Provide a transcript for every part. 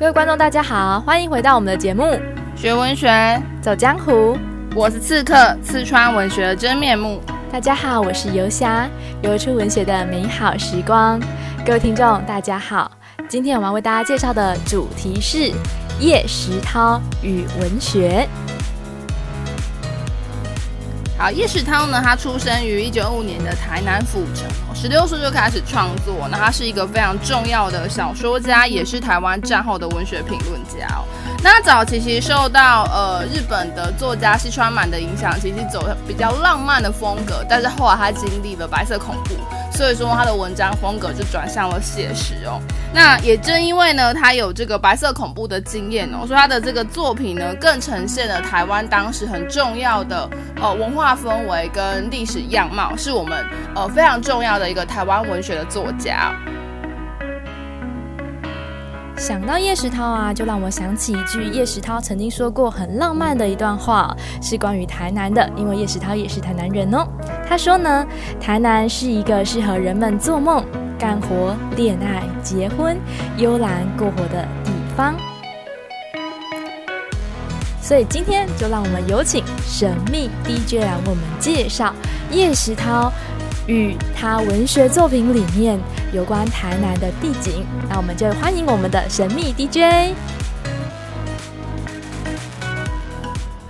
各位观众，大家好，欢迎回到我们的节目《学文学走江湖》。我是刺客，刺穿文学的真面目。大家好，我是游侠，游出文学的美好时光。各位听众，大家好，今天我们要为大家介绍的主题是叶石涛与文学。好，叶世涛呢，他出生于一九二五年的台南府城，十六岁就开始创作。那他是一个非常重要的小说家，也是台湾战后的文学评论家哦。那早期其实受到呃日本的作家西川满的影响，其实走比较浪漫的风格，但是后来他经历了白色恐怖。所以说他的文章风格就转向了写实哦。那也正因为呢，他有这个白色恐怖的经验哦，所以他的这个作品呢，更呈现了台湾当时很重要的呃文化氛围跟历史样貌，是我们呃非常重要的一个台湾文学的作家。想到叶石涛啊，就让我想起一句叶石涛曾经说过很浪漫的一段话，是关于台南的，因为叶石涛也是台南人哦。他说呢，台南是一个适合人们做梦、干活、恋爱、结婚、悠闲过活的地方。所以今天就让我们有请神秘 DJ 来为我们介绍叶石涛。与他文学作品里面有关台南的地景，那我们就欢迎我们的神秘 DJ。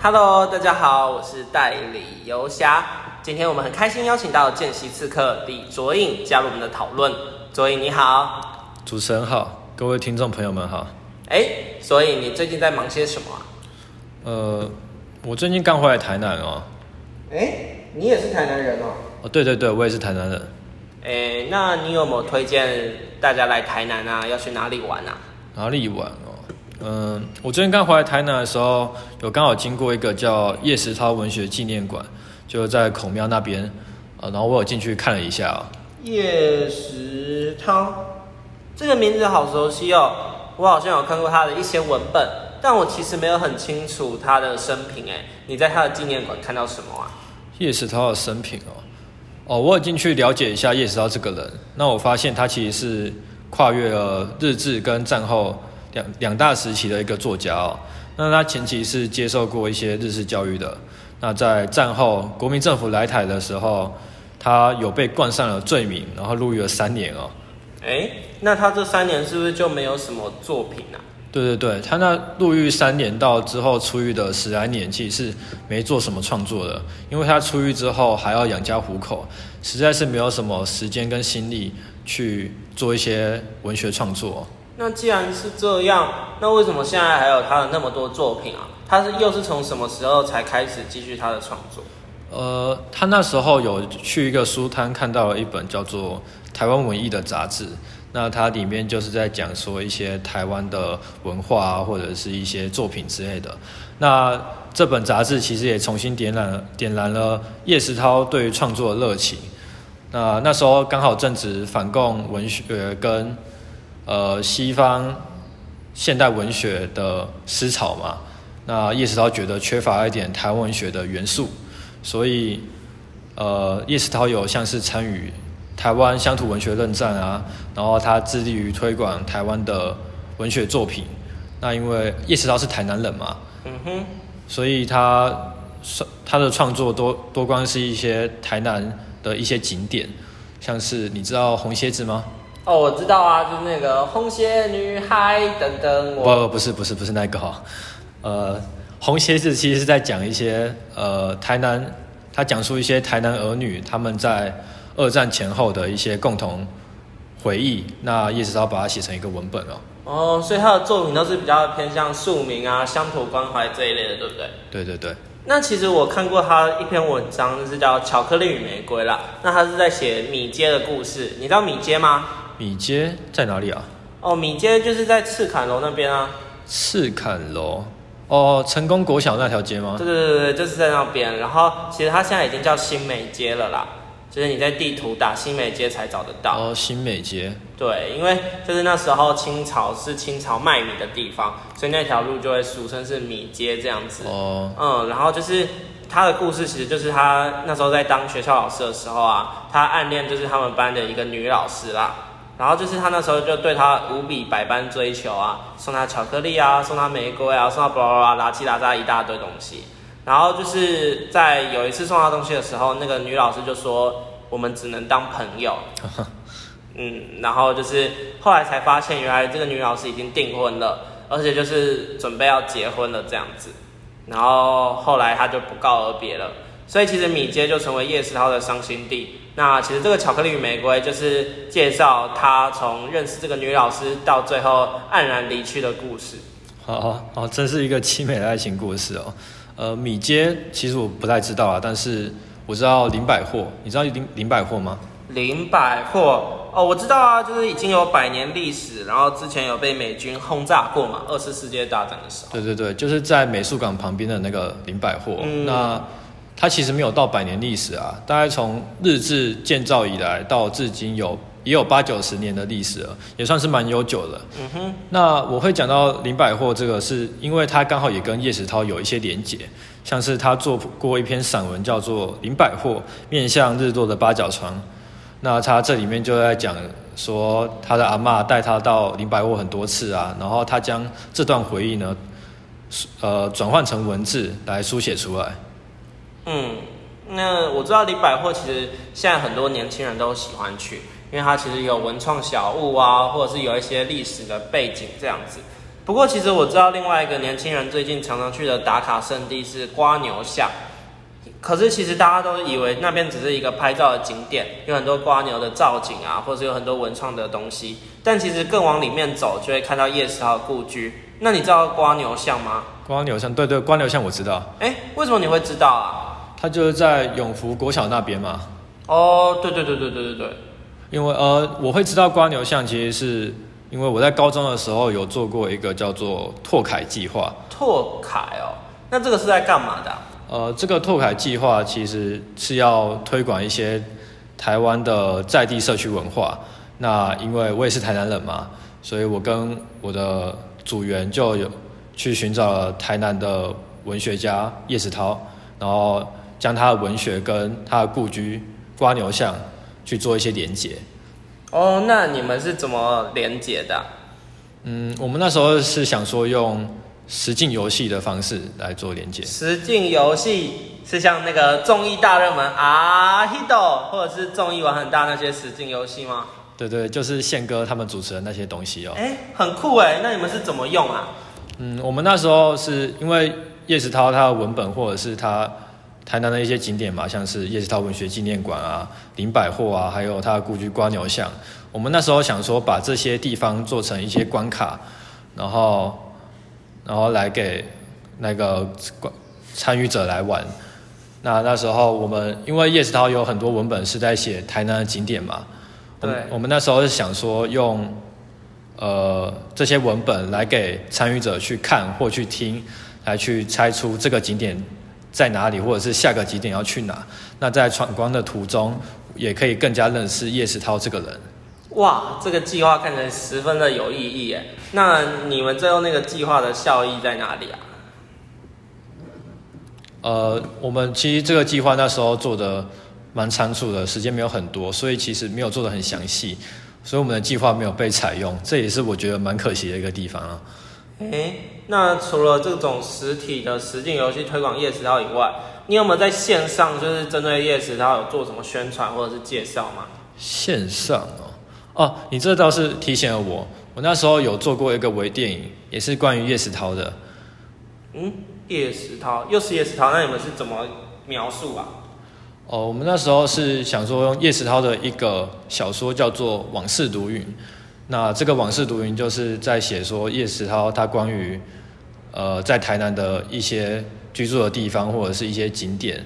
Hello，大家好，我是代理游侠。今天我们很开心邀请到见习刺客李卓颖加入我们的讨论。卓颖你好，主持人好，各位听众朋友们好。哎，所以你最近在忙些什么啊？呃，我最近刚回来台南哦。哎，你也是台南人哦？哦，对对对，我也是台南人。诶，那你有没有推荐大家来台南啊？要去哪里玩啊？哪里玩哦？嗯，我最近刚回来台南的时候，有刚好经过一个叫叶石涛文学纪念馆，就在孔庙那边，呃，然后我有进去看了一下哦。叶石涛，这个名字好熟悉哦，我好像有看过他的一些文本，但我其实没有很清楚他的生平。哎，你在他的纪念馆看到什么啊？叶石涛的生平哦，哦，我有进去了解一下叶石涛这个人。那我发现他其实是跨越了日治跟战后两两大时期的一个作家哦。那他前期是接受过一些日式教育的。那在战后国民政府来台的时候，他有被冠上了罪名，然后入狱了三年哦。诶，那他这三年是不是就没有什么作品啊？对对对，他那入狱三年到之后出狱的十来年，其实是没做什么创作的，因为他出狱之后还要养家糊口，实在是没有什么时间跟心力去做一些文学创作。那既然是这样，那为什么现在还有他的那么多作品啊？他是又是从什么时候才开始继续他的创作？呃，他那时候有去一个书摊看到了一本叫做《台湾文艺》的杂志。那它里面就是在讲说一些台湾的文化啊，或者是一些作品之类的。那这本杂志其实也重新点燃点燃了叶石涛对于创作的热情。那那时候刚好正值反共文学跟呃西方现代文学的思潮嘛。那叶石涛觉得缺乏一点台湾文学的元素，所以呃叶石涛有像是参与。台湾乡土文学论战啊，然后他致力于推广台湾的文学作品。那因为叶石涛是台南人嘛，嗯哼，所以他他的创作多多关是一些台南的一些景点，像是你知道红蝎子吗？哦，我知道啊，就是那个红蝎女孩等等我。不，不是，不是，不是那个哈。呃，红蝎子其实是在讲一些呃台南，他讲述一些台南儿女他们在。二战前后的一些共同回忆，那叶石涛把它写成一个文本哦。哦，所以他的作品都是比较偏向庶民啊、乡土关怀这一类的，对不对？对对对。那其实我看过他一篇文章，就是叫《巧克力与玫瑰》啦。那他是在写米街的故事，你知道米街吗？米街在哪里啊？哦，米街就是在赤坎楼那边啊。赤坎楼？哦，成功国小那条街吗？对对对对，就是在那边。然后其实它现在已经叫新美街了啦。就是你在地图打新美街才找得到哦，新美街。对，因为就是那时候清朝是清朝卖米的地方，所以那条路就会俗称是米街这样子。哦，嗯，然后就是他的故事，其实就是他那时候在当学校老师的时候啊，他暗恋就是他们班的一个女老师啦。然后就是他那时候就对他无比百般追求啊，送他巧克力啊，送他玫瑰啊，送他巴拉巴拉拉七拉杂一大堆东西。然后就是在有一次送他东西的时候，那个女老师就说我们只能当朋友。嗯，然后就是后来才发现，原来这个女老师已经订婚了，而且就是准备要结婚了这样子。然后后来他就不告而别了，所以其实米街就成为叶世涛的伤心地。那其实这个巧克力与玫瑰就是介绍他从认识这个女老师到最后黯然离去的故事。好好好，真是一个凄美的爱情故事哦。呃，米街其实我不太知道啊，但是我知道林百货，你知道林林百货吗？林百货哦，我知道啊，就是已经有百年历史，然后之前有被美军轰炸过嘛，二次世界大战的时候。对对对，就是在美术馆旁边的那个林百货。嗯、那它其实没有到百年历史啊，大概从日治建造以来到至今有也有八九十年的历史了，也算是蛮悠久了。嗯哼。那我会讲到林百货这个，是因为它刚好也跟叶石涛有一些连结，像是他做过一篇散文叫做《林百货面向日落的八角窗》。那他这里面就在讲说，他的阿嬷带他到林百货很多次啊，然后他将这段回忆呢，呃，转换成文字来书写出来。嗯，那我知道林百货其实现在很多年轻人都喜欢去，因为它其实有文创小物啊，或者是有一些历史的背景这样子。不过其实我知道另外一个年轻人最近常常去的打卡圣地是瓜牛巷。可是其实大家都以为那边只是一个拍照的景点，有很多瓜牛的造景啊，或者是有很多文创的东西。但其实更往里面走，就会看到叶石涛的故居。那你知道瓜牛巷吗？瓜牛巷，对对，瓜牛巷我知道。哎，为什么你会知道啊？它就是在永福国小那边嘛。哦，对对对对对对对。因为呃，我会知道瓜牛巷，其实是因为我在高中的时候有做过一个叫做拓凯计划。拓凯哦，那这个是在干嘛的啊？呃，这个拓凯计划其实是要推广一些台湾的在地社区文化。那因为我也是台南人嘛，所以我跟我的组员就有去寻找了台南的文学家叶石涛，然后将他的文学跟他的故居瓜牛巷去做一些连结。哦，那你们是怎么连结的？嗯，我们那时候是想说用。实境游戏的方式来做连接。实境游戏是像那个综艺大热门啊，Hido，或者是综艺玩很大那些实境游戏吗？对对，就是宪哥他们主持的那些东西哦。哎，很酷哎，那你们是怎么用啊？嗯，我们那时候是因为叶石涛他的文本或者是他台南的一些景点嘛，像是叶石涛文学纪念馆啊、林百货啊，还有他的故居瓜牛巷。我们那时候想说把这些地方做成一些关卡，然后。然后来给那个参与者来玩。那那时候我们因为叶石涛有很多文本是在写台南的景点嘛，对，我们那时候是想说用呃这些文本来给参与者去看或去听，来去猜出这个景点在哪里，或者是下个几点要去哪。那在闯关的途中，也可以更加认识叶石涛这个人。哇，这个计划看起来十分的有意义耶。那你们最后那个计划的效益在哪里啊？呃，我们其实这个计划那时候做的蛮仓促的，时间没有很多，所以其实没有做的很详细，所以我们的计划没有被采用，这也是我觉得蛮可惜的一个地方啊。诶，那除了这种实体的实境游戏推广叶石涛以外，你有没有在线上就是针对叶石涛有做什么宣传或者是介绍吗？线上哦。哦，你这倒是提醒了我。我那时候有做过一个微电影，也是关于叶石涛的。嗯，叶石涛又是叶石涛，那你们是怎么描述啊？哦，我们那时候是想说用叶石涛的一个小说叫做《往事如云》。那这个《往事如云》就是在写说叶石涛他关于呃在台南的一些居住的地方或者是一些景点，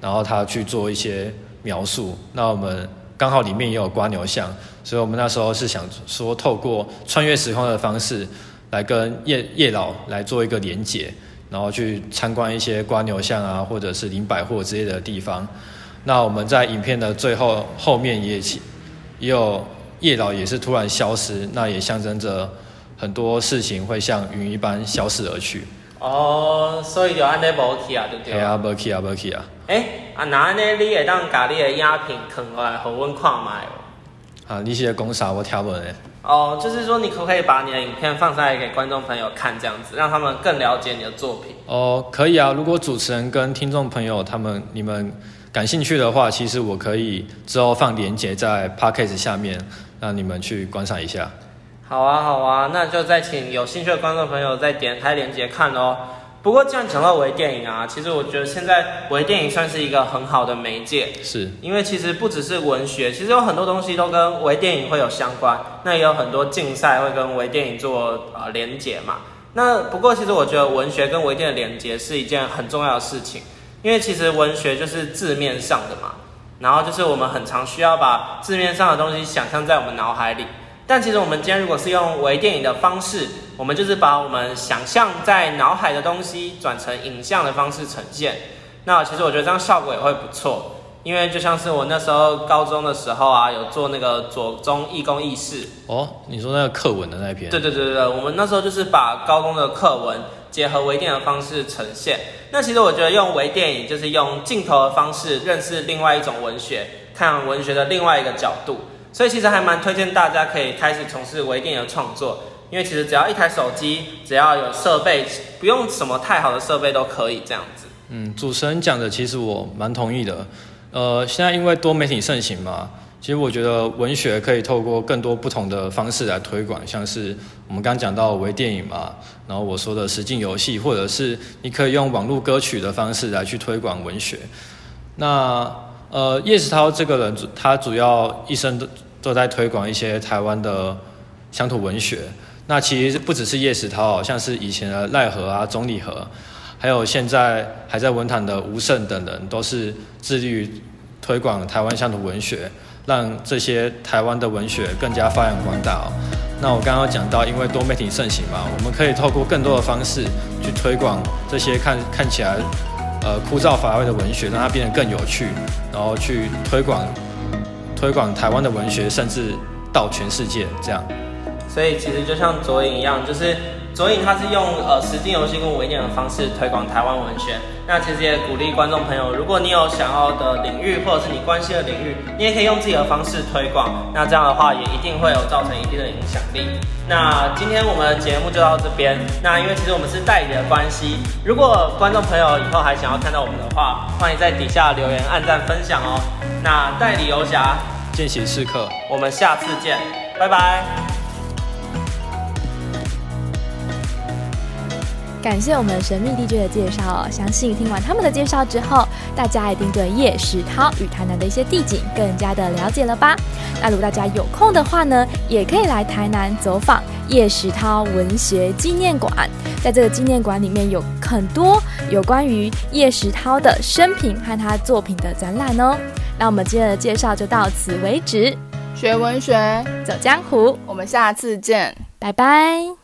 然后他去做一些描述。那我们。刚好里面也有瓜牛巷，所以我们那时候是想说，透过穿越时空的方式，来跟叶叶老来做一个连结，然后去参观一些瓜牛巷啊，或者是林百货之类的地方。那我们在影片的最后后面也也有叶老也是突然消失，那也象征着很多事情会像云一般消失而去。哦，所以就安尼无去啊，对不对？系啊，无去啊，无去啊。哎，啊，那安尼你会当把你的影片放来，互阮看卖哦。啊，一些公司或条文诶。哦，就是说你可不可以把你的影片放上来给观众朋友看，这样子让他们更了解你的作品？哦，可以啊。如果主持人跟听众朋友他们你们感兴趣的话，其实我可以之后放链接在 Podcast 下面，让你们去观赏一下。好啊，好啊，那就再请有兴趣的观众朋友再点开链接看喽。不过，既然讲到微电影啊，其实我觉得现在微电影算是一个很好的媒介，是因为其实不只是文学，其实有很多东西都跟微电影会有相关。那也有很多竞赛会跟微电影做呃连结嘛。那不过，其实我觉得文学跟微电影的连接是一件很重要的事情，因为其实文学就是字面上的嘛，然后就是我们很常需要把字面上的东西想象在我们脑海里。但其实我们今天如果是用微电影的方式，我们就是把我们想象在脑海的东西转成影像的方式呈现。那其实我觉得这样效果也会不错，因为就像是我那时候高中的时候啊，有做那个左中义工义士。哦，你说那个课文的那一篇？对对对对，我们那时候就是把高中的课文结合微电影的方式呈现。那其实我觉得用微电影就是用镜头的方式认识另外一种文学，看文学的另外一个角度。所以其实还蛮推荐大家可以开始从事微电影的创作，因为其实只要一台手机，只要有设备，不用什么太好的设备都可以这样子。嗯，主持人讲的其实我蛮同意的。呃，现在因为多媒体盛行嘛，其实我觉得文学可以透过更多不同的方式来推广，像是我们刚刚讲到微电影嘛，然后我说的实境游戏，或者是你可以用网络歌曲的方式来去推广文学。那呃，叶石涛这个人，他主要一生都都在推广一些台湾的乡土文学。那其实不只是叶石涛，像是以前的赖和啊、钟理和，还有现在还在文坛的吴胜等人，都是致力于推广台湾乡土文学，让这些台湾的文学更加发扬光大哦。那我刚刚讲到，因为多媒体盛行嘛，我们可以透过更多的方式去推广这些看看起来。呃，枯燥乏味的文学，让它变得更有趣，然后去推广推广台湾的文学，甚至到全世界这样。所以其实就像左影一样，就是。所以他是用呃实境游戏跟微电影的方式推广台湾文学。那其实也鼓励观众朋友，如果你有想要的领域或者是你关心的领域，你也可以用自己的方式推广。那这样的话也一定会有造成一定的影响力。那今天我们的节目就到这边。那因为其实我们是代理的关系，如果观众朋友以后还想要看到我们的话，欢迎在底下留言、按赞、分享哦。那代理游侠，见习刺客，我们下次见，拜拜。感谢我们神秘 DJ 的介绍哦，相信听完他们的介绍之后，大家一定对叶石涛与台南的一些地景更加的了解了吧？那如果大家有空的话呢，也可以来台南走访叶石涛文学纪念馆，在这个纪念馆里面有很多有关于叶石涛的生平和他作品的展览哦。那我们今天的介绍就到此为止，学文学，走江湖，我们下次见，拜拜。